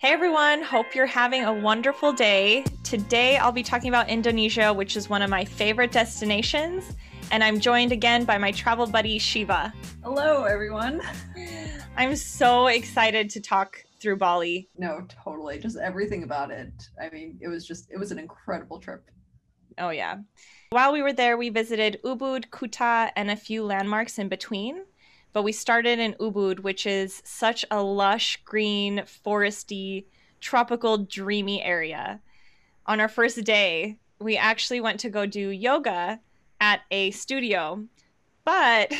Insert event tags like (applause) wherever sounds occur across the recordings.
Hey everyone, hope you're having a wonderful day. Today I'll be talking about Indonesia, which is one of my favorite destinations, and I'm joined again by my travel buddy Shiva. Hello everyone. (laughs) I'm so excited to talk through Bali. No, totally. Just everything about it. I mean, it was just, it was an incredible trip. Oh, yeah. While we were there, we visited Ubud, Kuta, and a few landmarks in between. But we started in Ubud, which is such a lush, green, foresty, tropical, dreamy area. On our first day, we actually went to go do yoga at a studio. But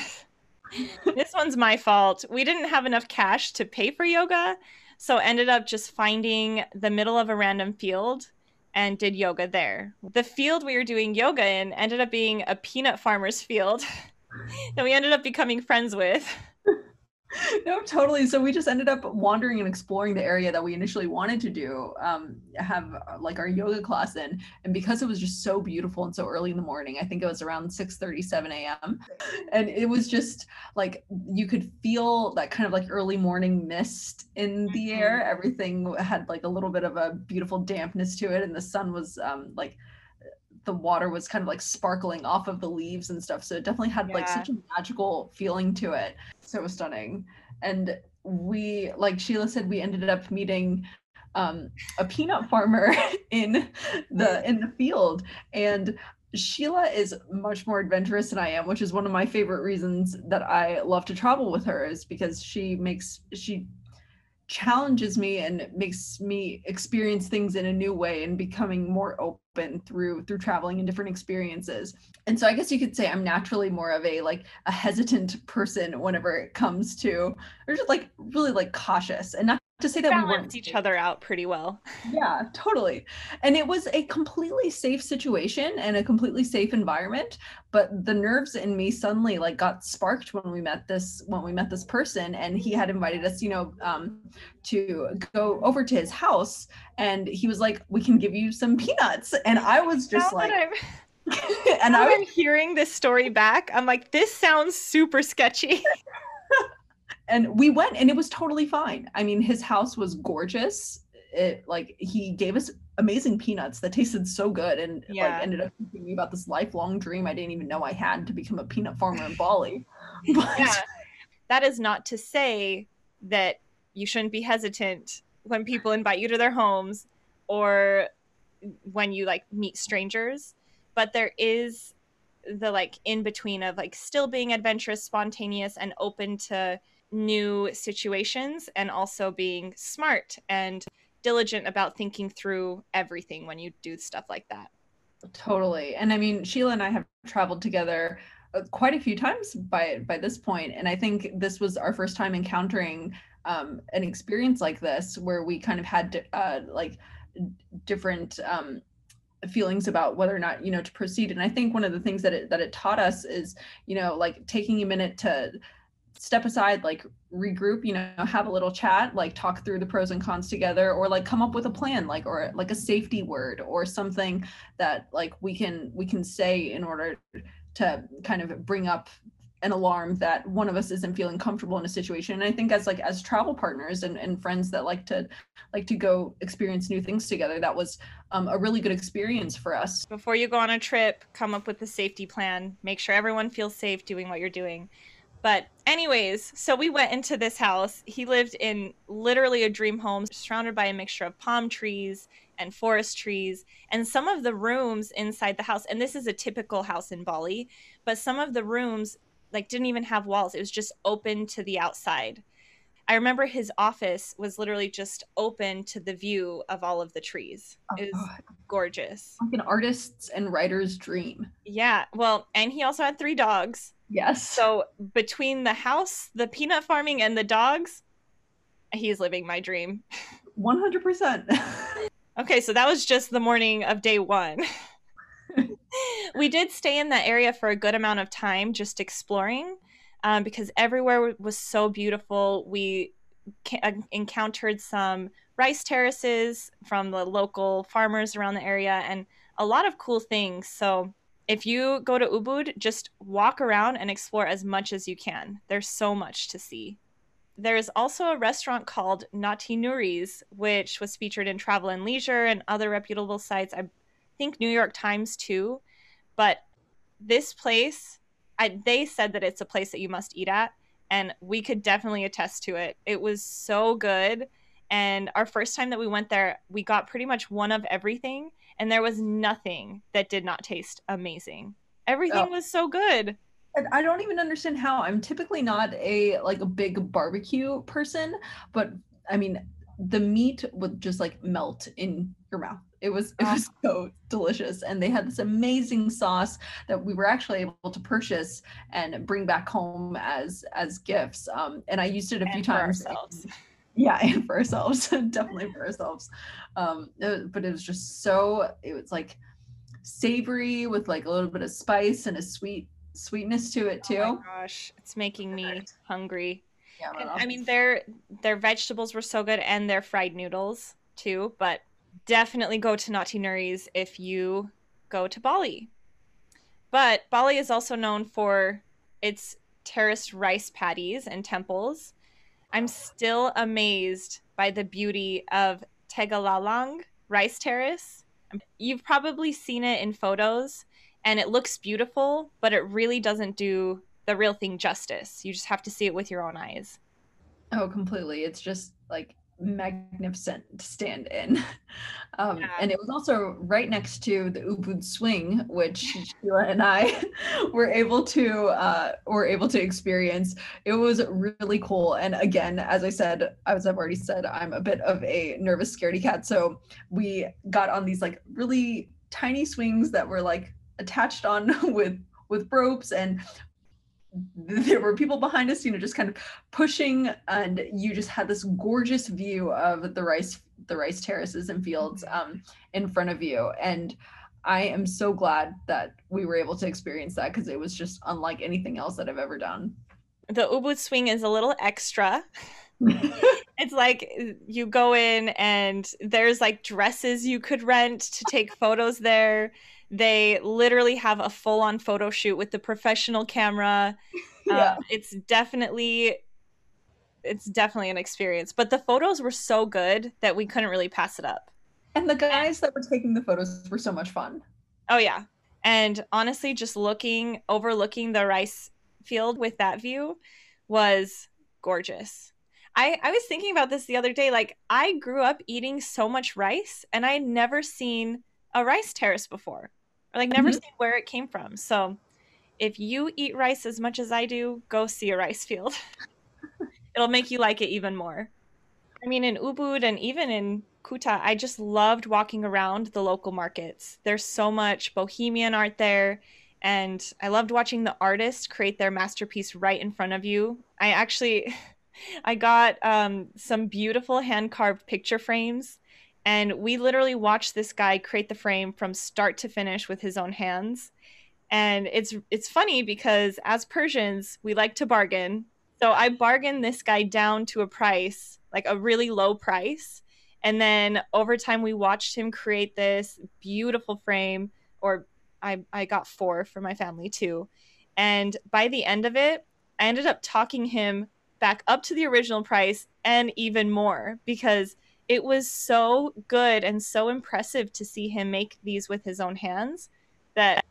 (laughs) this one's my fault. We didn't have enough cash to pay for yoga, so ended up just finding the middle of a random field and did yoga there. The field we were doing yoga in ended up being a peanut farmer's field (laughs) (laughs) that we ended up becoming friends with. (laughs) no, totally. So we just ended up wandering and exploring the area that we initially wanted to do, um, have uh, like our yoga class in. And because it was just so beautiful and so early in the morning, I think it was around 6 37 a.m. And it was just like you could feel that kind of like early morning mist in the air. Mm-hmm. Everything had like a little bit of a beautiful dampness to it. And the sun was um, like the water was kind of like sparkling off of the leaves and stuff. So it definitely had yeah. like such a magical feeling to it. So it was stunning. And we, like Sheila said, we ended up meeting um, a peanut farmer (laughs) in the in the field, and Sheila is much more adventurous than I am, which is one of my favorite reasons that I love to travel with her is because she makes she challenges me and makes me experience things in a new way and becoming more open through through traveling and different experiences. And so i guess you could say i'm naturally more of a like a hesitant person whenever it comes to or just like really like cautious and not to say that we weren't each other out pretty well. Yeah, totally. And it was a completely safe situation and a completely safe environment, but the nerves in me suddenly like got sparked when we met this when we met this person and he had invited us, you know, um to go over to his house and he was like we can give you some peanuts and I was just like (laughs) and I'm hearing this story back. I'm like this sounds super sketchy. (laughs) and we went and it was totally fine. I mean his house was gorgeous. It like he gave us amazing peanuts that tasted so good and yeah. like ended up thinking about this lifelong dream i didn't even know i had to become a peanut farmer in (laughs) bali. (laughs) But... yeah. That is not to say that you shouldn't be hesitant when people invite you to their homes or when you like meet strangers but there is the like in between of like still being adventurous spontaneous and open to new situations and also being smart and diligent about thinking through everything when you do stuff like that. Totally. And I mean, Sheila and I have traveled together uh, quite a few times by by this point and I think this was our first time encountering um, an experience like this where we kind of had uh, like different um, feelings about whether or not you know to proceed and i think one of the things that it that it taught us is you know like taking a minute to step aside like regroup you know have a little chat like talk through the pros and cons together or like come up with a plan like or like a safety word or something that like we can we can say in order to kind of bring up an alarm that one of us isn't feeling comfortable in a situation. And i think as like as travel partners and, and friends that like to like to go experience new things together that was um, a really good experience for us. Before you go on a trip come up with a safety plan. Make sure everyone feels safe doing what you're doing but, anyways, so we went into this house. He lived in literally a dream home surrounded by a mixture of palm trees and forest trees. And some of the rooms inside the house, and this is a typical house in Bali, but some of the rooms like didn't even have walls. It was just open to the outside. I remember his office was literally just open to the view of all of the trees. Oh, it was oh, gorgeous. Like an artist's and writer's dream. Yeah. Well, and he also had three dogs. Yes. So between the house, the peanut farming, and the dogs, he's living my dream. 100%. (laughs) okay, so that was just the morning of day one. we did stay in that area for a good amount of time just exploring um, because everywhere was so beautiful. We encountered some rice terraces from the local farmers around the area and a lot of cool things. So if you go to Ubud, just walk around and explore as much as you can. There's so much to see. there's also a restaurant called Naughty Nuri's, which was featured in Travel and Leisure and other reputable sites. I think New York Times too. But this place, I, they said that it's a place that you must eat at, and we could definitely attest to it. It was so good. And our first time that we went there, we got pretty much one of everything, and there was nothing that did not taste amazing. Everything oh. was so good. I don't even understand how. I'm typically not a like a big barbecue person, but I mean, the meat would just like melt in your mouth. It was it was (laughs) so delicious, and they had this amazing sauce that we were actually able to purchase and bring back home as as gifts. Um, and I used it a and few times. Ourselves. (laughs) Yeah, and for ourselves, (laughs) definitely for ourselves. Um, it, but it was just so. It was like savory with like a little bit of spice and a sweet sweetness to it too. Oh my gosh, it's making me hungry. Yeah, and, I mean their their vegetables were so good and their fried noodles too, but definitely go to Naughty Nuri's if you go to Bali. But Bali is also known for its terraced rice paddies and temples. I'm still amazed by the beauty of Tegalalang rice terrace. You've probably seen it in photos, and it looks beautiful, but it really doesn't do the real thing justice. You just have to see it with your own eyes. Oh, completely. It's just like magnificent stand in. (laughs) Um, yeah. And it was also right next to the Ubud Swing, which Sheila and I (laughs) were able to uh, were able to experience. It was really cool. And again, as I said, as I've already said, I'm a bit of a nervous scaredy cat. So we got on these like really tiny swings that were like attached on (laughs) with with ropes and (laughs) there were people behind us you know just kind of pushing and you just had this gorgeous view of the rice the rice terraces and fields mm-hmm. um, in front of you. And i am so glad that we were able to experience that because it was just unlike anything else that i've ever done. The ubud swing is a little extra. (laughs) It's like you go in and there's like dresses you could rent to take photos there they literally have a full on photo shoot with the professional camera. (laughs) Yeah. Um, it's definitely it's definitely an experience. But the photos were so good that we couldn't really pass it up. And the guys that were taking the photos were so much fun. Oh yeah. And honestly, just looking overlooking the rice field with that view was gorgeous. I, I was thinking about this the other day. Like, I grew up eating so much rice, and I had never seen a rice terrace before or like never mm-hmm. seen where it came from. So if you eat rice as much as I do, go see a rice field. (laughs) It'll make you like it even more. I mean, in Ubud and even in Kuta, I just loved walking around the local markets. There's so much bohemian art there. And I loved watching the artists create their masterpiece right in front of you. I actually, (laughs) I got um, some beautiful hand carved picture frames and we literally watched this guy create the frame from start to finish with his own hands. And it's it's funny because as persians we like to bargain. So i bargained this guy down to a price like a really low price. And then over time we watched him create this beautiful frame or i i got four for my family too. And by the end of it i ended up talking him back up to the original price and even more because it was so good and so impressive to see him make these with his own hands that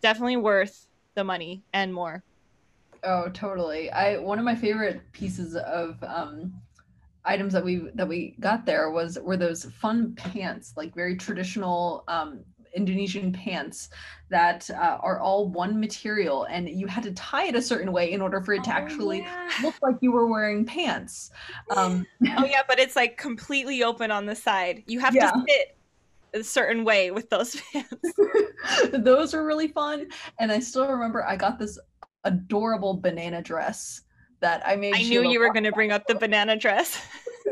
definitely worth the money and more. Oh, totally. I one of my favorite pieces of um items that we that we got there was were those fun pants, like very traditional um Indonesian pants that uh, are all one material, and you had to tie it a certain way in order for it to oh, actually yeah. look like you were wearing pants. Um, (laughs) oh yeah, but it's like completely open on the side. You have yeah. to fit a certain way with those (laughs) pants. (laughs) those are really fun, and I still remember I got this adorable banana dress that I made. I knew you were going to bring up the banana dress.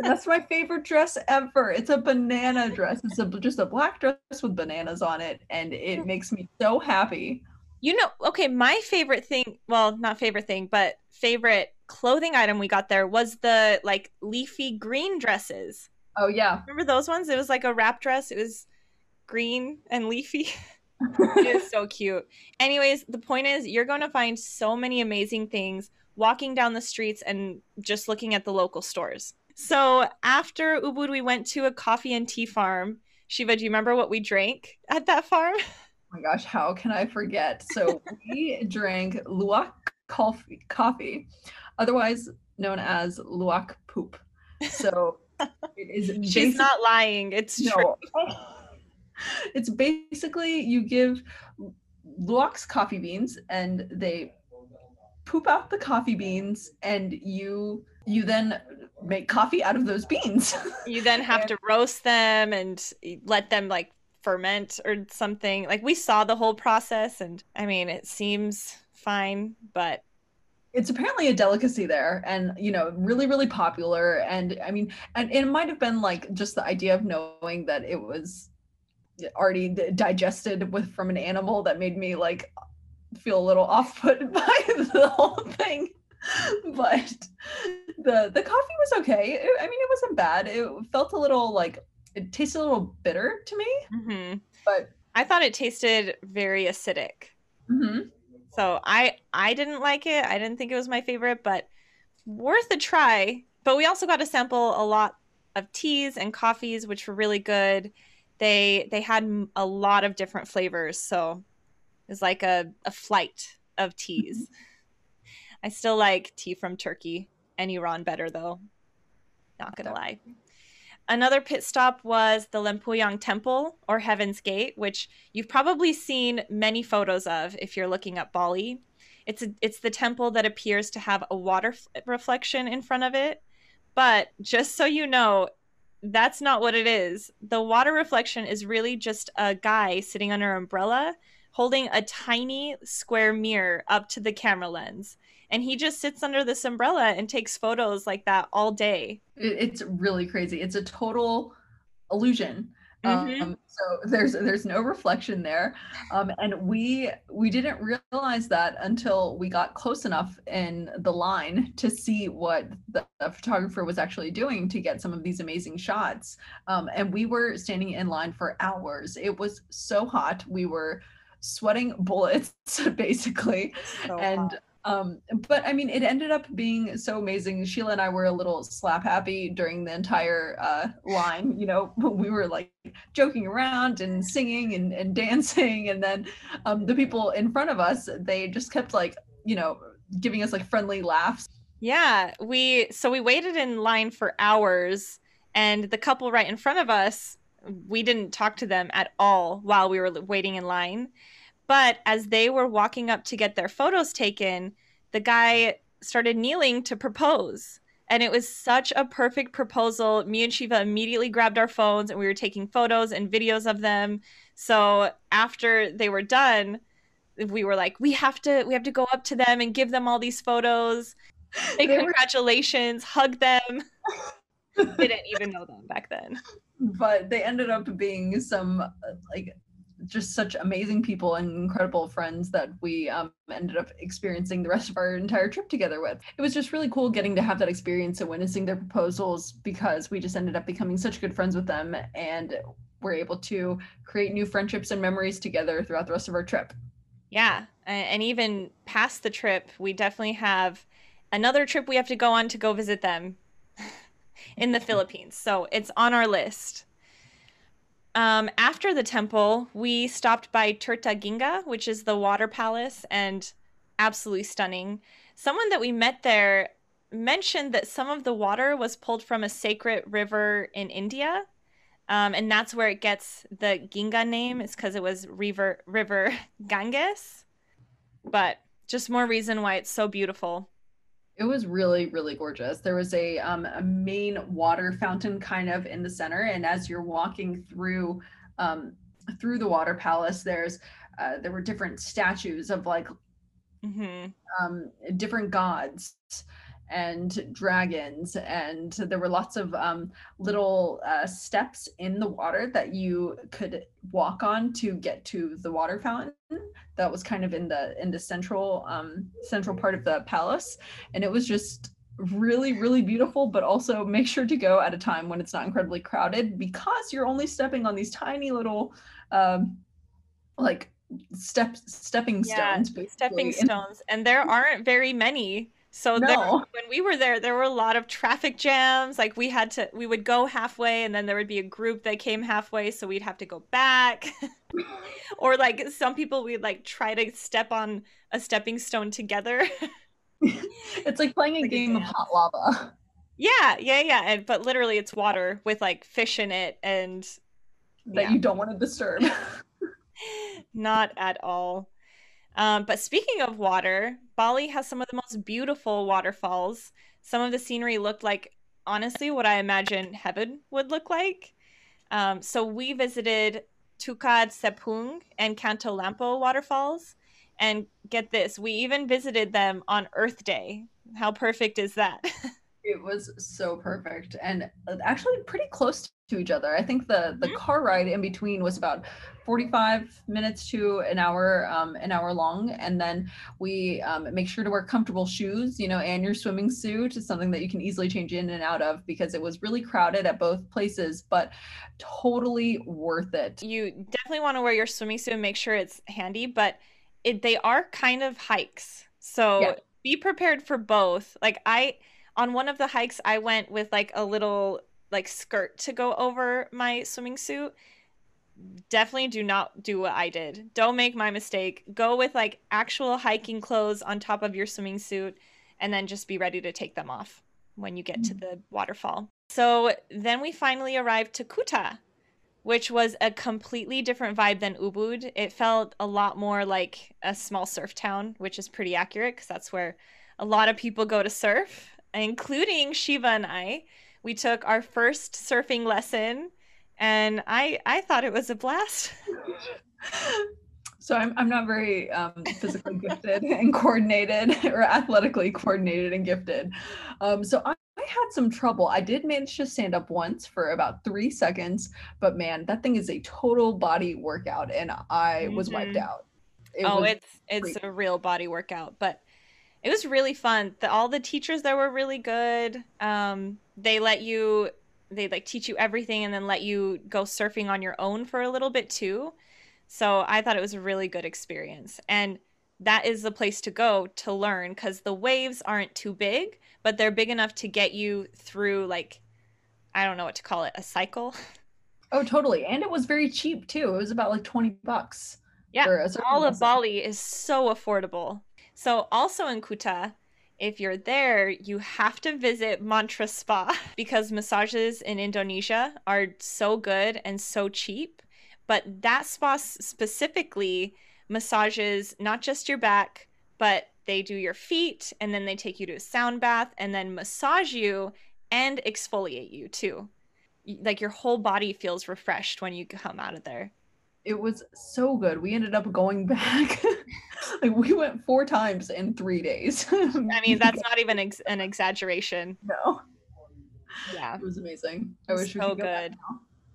That's my favorite dress ever. It's a banana dress. It's a, just a black dress with bananas on it, and it makes me so happy. You know, okay, my favorite thing, well, not favorite thing, but favorite clothing item we got there was the like leafy green dresses. Oh, yeah. Remember those ones? It was like a wrap dress. It was green and leafy. (laughs) (laughs) it is so cute. Anyways, the point is, you're going to find so many amazing things walking down the streets and just looking at the local stores. So after Ubud, we went to a coffee and tea farm. Shiva, do you remember what we drank at that farm? (laughs) Oh my gosh, how can I forget? So we (laughs) drank luwak coffee, coffee, otherwise known as luwak poop. So it is. (laughs) She's not lying. It's no, true. It's basically you give luwak's coffee beans and they poop out the coffee beans and you you then make coffee out of those beans. (laughs) you then have to roast them and let them like ferment or something. Like we saw the whole process and I mean it seems fine, but it's apparently a delicacy there and you know really really popular and i mean and it might have been like just the idea of knowing that it was already digested with from an animal that made me like feel a little (laughs) off put by (laughs) the whole thing (laughs) but the the coffee was okay. It, i mean it wasn't bad. It felt a little like it tasted a little bitter to me mm-hmm. but i thought it tasted very acidic. Mm-hmm. so i i didn't like it. I didn't think it was my favorite but worth a try. But we also got to sample a lot of teas and coffees which were really good. They they had a lot of different flavors. So it's like a, a flight of teas. Mm-hmm. I still like tea from turkey and iran better though. Not gonna lie. Another pit stop was the lempuyang temple or heaven's gate which you've probably seen many photos of if you're looking at bali. It's a, it's the temple that appears to have a water f- reflection in front of it. But just so you know that's not what it is. The water reflection is really just a guy sitting under an umbrella holding a tiny square mirror up to the camera lens. And he just sits under this umbrella and takes photos like that all day. It's really crazy. It's a total illusion. Mm-hmm. Um, so there's there's no reflection there, um, and we we didn't realize that until we got close enough in the line to see what the, the photographer was actually doing to get some of these amazing shots. Um, and we were standing in line for hours. It was so hot. We were sweating bullets (laughs) basically, so and. Hot um, but I mean, it ended up being so amazing. Sheila and I were a little slap happy during the entire uh, line. You know, (laughs) we were like joking around and singing and, and dancing. And then um, the people in front of us, they just kept like, you know, giving us like friendly laughs. Yeah. We, so we waited in line for hours. And the couple right in front of us, we didn't talk to them at all while we were waiting in line. But as they were walking up to get their photos taken, the guy started kneeling to propose. And it was such a perfect proposal. Me and Shiva immediately grabbed our phones and we were taking photos and videos of them. So after they were done, we were like, we have to we have to go up to them and give them all these photos. (laughs) Say congratulations, hug them. (laughs) Didn't even know them back then. But they ended up being some uh, like just such amazing people and incredible friends that we um, ended up experiencing the rest of our entire trip together with. It was just really cool getting to have that experience and witnessing their proposals because we just ended up becoming such good friends with them and we're able to create new friendships and memories together throughout the rest of our trip. Yeah. And even past the trip, we definitely have another trip we have to go on to go visit them (laughs) in the (laughs) Philippines. So it's on our list. Um, after the temple, we stopped by Tirtaginga, which is the water palace, and absolutely stunning. Someone that we met there mentioned that some of the water was pulled from a sacred river in India. Um, and that's where it gets the Ginga name, is because it was river, river (laughs) Ganges. But just more reason why it's so beautiful. It was really, really gorgeous. There was a, um, a main water fountain kind of in the center, and as you're walking through um, through the water palace, there's uh, there were different statues of like mm-hmm. um, different gods and dragons and there were lots of um, little uh, steps in the water that you could walk on to get to the water fountain. That was kind of in the in the central um, central part of the palace. And it was just really really beautiful but also make sure to go at a time when it's not incredibly crowded because you're only stepping on these tiny little um, like step stepping stones yeah, stepping stones. And there aren't very many So No. there, (laughs) when we were there, there were a lot of traffic jams. Like we had to, we would go halfway, and then there would be a group that came halfway, so we'd have to go back. (laughs) or like some people, we'd like try to step on a stepping stone together. (laughs) It's like playing a Like a game of hot lava. yeah, yeah, yeah. And but literally, it's water with like fish in it, and that Yeah. you don't want to disturb. not at all. Um, but speaking of water, Bali has some of the most beautiful waterfalls. Some of the scenery looked like, honestly, what I imagine heaven would look like. Um, so we visited Tukad Cepung and Kanto Lampo waterfalls. And get this, we even visited them on Earth Day. How perfect is that? (laughs) It was so perfect and uh, actually pretty close to each other. I think the the Mhm. car ride in between was about 45 minutes to an hour um, an hour long and then we um, make sure to wear comfortable shoes you know and your swimming suit is something that you can easily change in and out of because it was really crowded at both places but totally worth it you definitely want to wear your swimming suit and make sure it's handy, but it, they are kind of hikes. So Yeah. be prepared for both. Like I on one of the hikes I went with like a little like skirt to go over my swimming suit. Definitely do not do what I did. Don't make my mistake. Go with like actual hiking clothes on top of your swimming suit and then just be ready to take them off when you get to mm. the waterfall. So then we finally arrived to Kuta, which was a completely different vibe than Ubud. It felt a lot more like a small surf town, which is pretty accurate because that's where a lot of people go to surf, including Shiva and I. We took our first surfing lesson and I I thought it was a blast. So I'm I'm not very um, physically gifted and coordinated (laughs) or athletically coordinated and gifted. Um, so I, I had some trouble. I did manage to stand up once for about three seconds, but man, that thing is a total body workout, and I was wiped Mhm. out. It oh, it's it's great. a real body workout, but it was really fun. The, all the teachers there were really good. Um, they let you they like teach you everything and then let you go surfing on your own for a little bit too. So I thought it was a really good experience. And that is the place to go to learn because the waves aren't too big, but they're big enough to get you through like I don't know what to call it, a cycle. (laughs) oh, totally, and it was very cheap too. It was about like twenty bucks. Yeah, for a surfing all of. Bali is so affordable. So also in Kuta, if you're there, you have to visit Mantra Spa (laughs) because massages in Indonesia are so good and so cheap. But that spa specifically massages not just your back, but they do your feet and then they take you to a sound bath and then massage you and exfoliate you too. Like your whole body feels refreshed when you come out of there. It was so good. We ended up going (laughs) back. like we went four times in three days. (laughs) I mean, that's not even ex- an exaggeration. no. Yeah. It was amazing. I wish we so could go back good.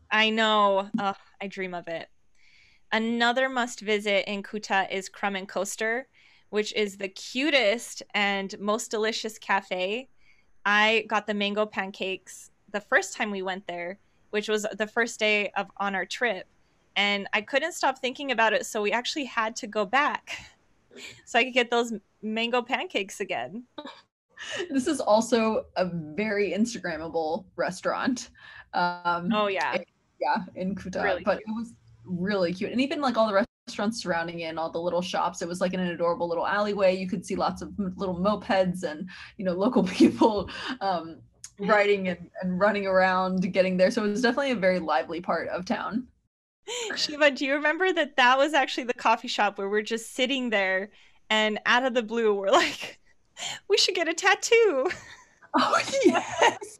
I know. I dream of it. Another must visit in Kuta is Crumb and Coaster, which is the cutest and most delicious cafe. I got the mango pancakes the first time we went there, which was the first day of on our trip, and I couldn't stop thinking about it, so we actually had to go back (laughs) so I could get those mango pancakes again. (laughs) This is also a very Instagrammable restaurant. Um, Oh yeah. yeah, in Kuta, Really but it was really cute, and even like all the restaurants surrounding it, and all the little shops. It was like in an adorable little alleyway. You could see lots of little mopeds and you know (laughs) local people um, riding and, and running around, getting there. So it was definitely a very lively part of town. Shiva, do you remember that that was actually the coffee shop where we're just sitting there and out of the blue we're like, (laughs) we should get a tattoo. Oh (laughs) yes.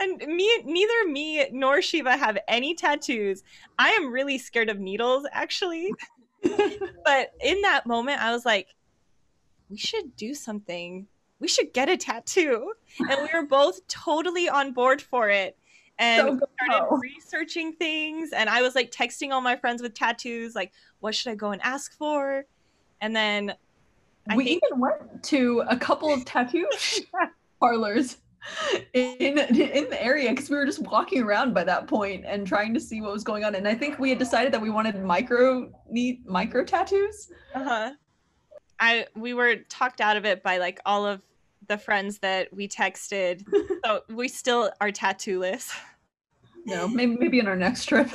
And me neither me nor Shiva have any tattoos. I am really scared of needles actually. (laughs) But in that moment I was like, we should do something. We should get a tattoo. And we were both totally on board for it. And So started researching things and I was like texting all my friends with tattoos, like, what should I go and ask for? And then I we think even went to a couple of tattoo (laughs) parlors in in the area because we were just walking around by that point and trying to see what was going on. And I think we had decided that we wanted micro neat micro tattoos. uh-huh. I we were talked out of it by like all of the friends that we texted. (laughs) so we still are tattooless. No, maybe maybe in our next trip.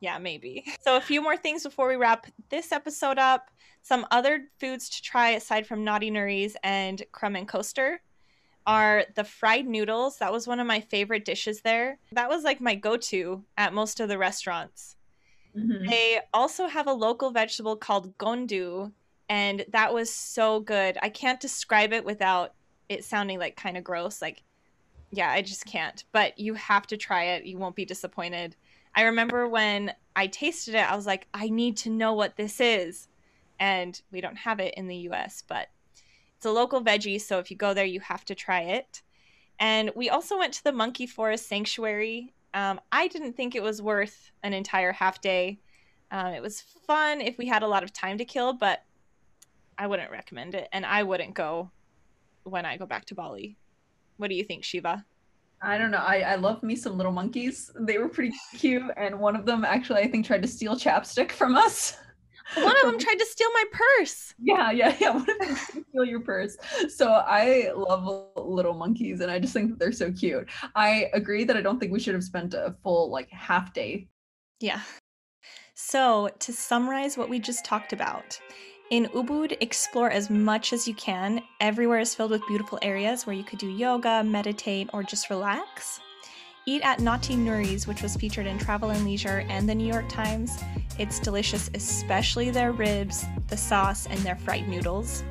yeah, maybe. So a few more things before we wrap this episode up. Some other foods to try aside from Naughty Nuri's and Crumb and Coaster are the fried noodles. That was one of my favorite dishes there. That was like my go-to at most of the restaurants. Mm-hmm. They also have a local vegetable called gonda, and that was so good. I can't describe it without it sounding like kind of gross. Like, yeah, I just can't. But you have to try it. You won't be disappointed. I remember when I tasted it, I was like, I need to know what this is. And we don't have it in the US, but it's a local veggie. So if you go there, you have to try it. And we also went to the Monkey Forest Sanctuary. Um, I didn't think it was worth an entire half day. Um, it was fun if we had a lot of time to kill, but I wouldn't recommend it. And I wouldn't go when I go back to Bali. What do you think, Shiva? I don't know. I, I love me some little monkeys. They were pretty cute. And one of them actually, I think, tried to steal chapstick from us. One of them (laughs) tried to steal my purse. Yeah, yeah, yeah. One of them tried to steal your purse. So I love little monkeys and I just think that they're so cute. I agree that I don't think we should have spent a full like half day. Yeah. So to summarize what we just talked about, in Ubud, explore as much as you can. Everywhere is filled with beautiful areas where you could do yoga, meditate, or just relax. Eat at Naughty Nuri's, which was featured in Travel and Leisure and the New York Times. It's delicious, especially their ribs, the sauce, and their fried noodles.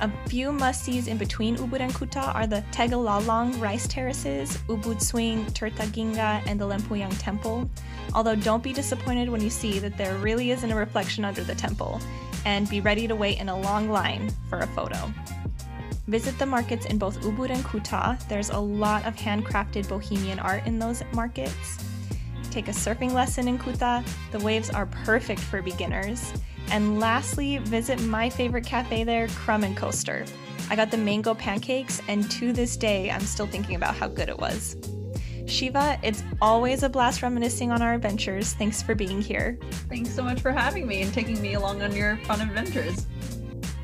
A few must-sees in between Ubud and Kuta are the Tegalalang rice terraces, Ubud Swing, Tirtaginga, and the Lempuyang Temple. Although don't be disappointed when you see that there really isn't a reflection under the temple and be ready to wait in a long line for a photo. Visit the markets in both Ubud and Kuta. There's a lot of handcrafted bohemian art in those markets. Take a surfing lesson in Kuta. The waves are perfect for beginners. And lastly, visit my favorite cafe there, Crumb and Coaster. I got the mango pancakes, and to this day, I'm still thinking about how good it was. Shiva, it's always a blast reminiscing on our adventures. Thanks for being here. Thanks so much for having me and taking me along on your fun adventures.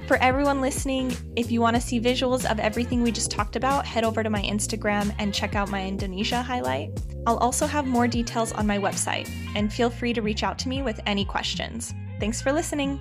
For everyone listening, if you want to see visuals of everything we just talked about, head over to my Instagram and check out my Indonesia highlight. I'll also have more details on my website, and feel free to reach out to me with any questions. Thanks for listening.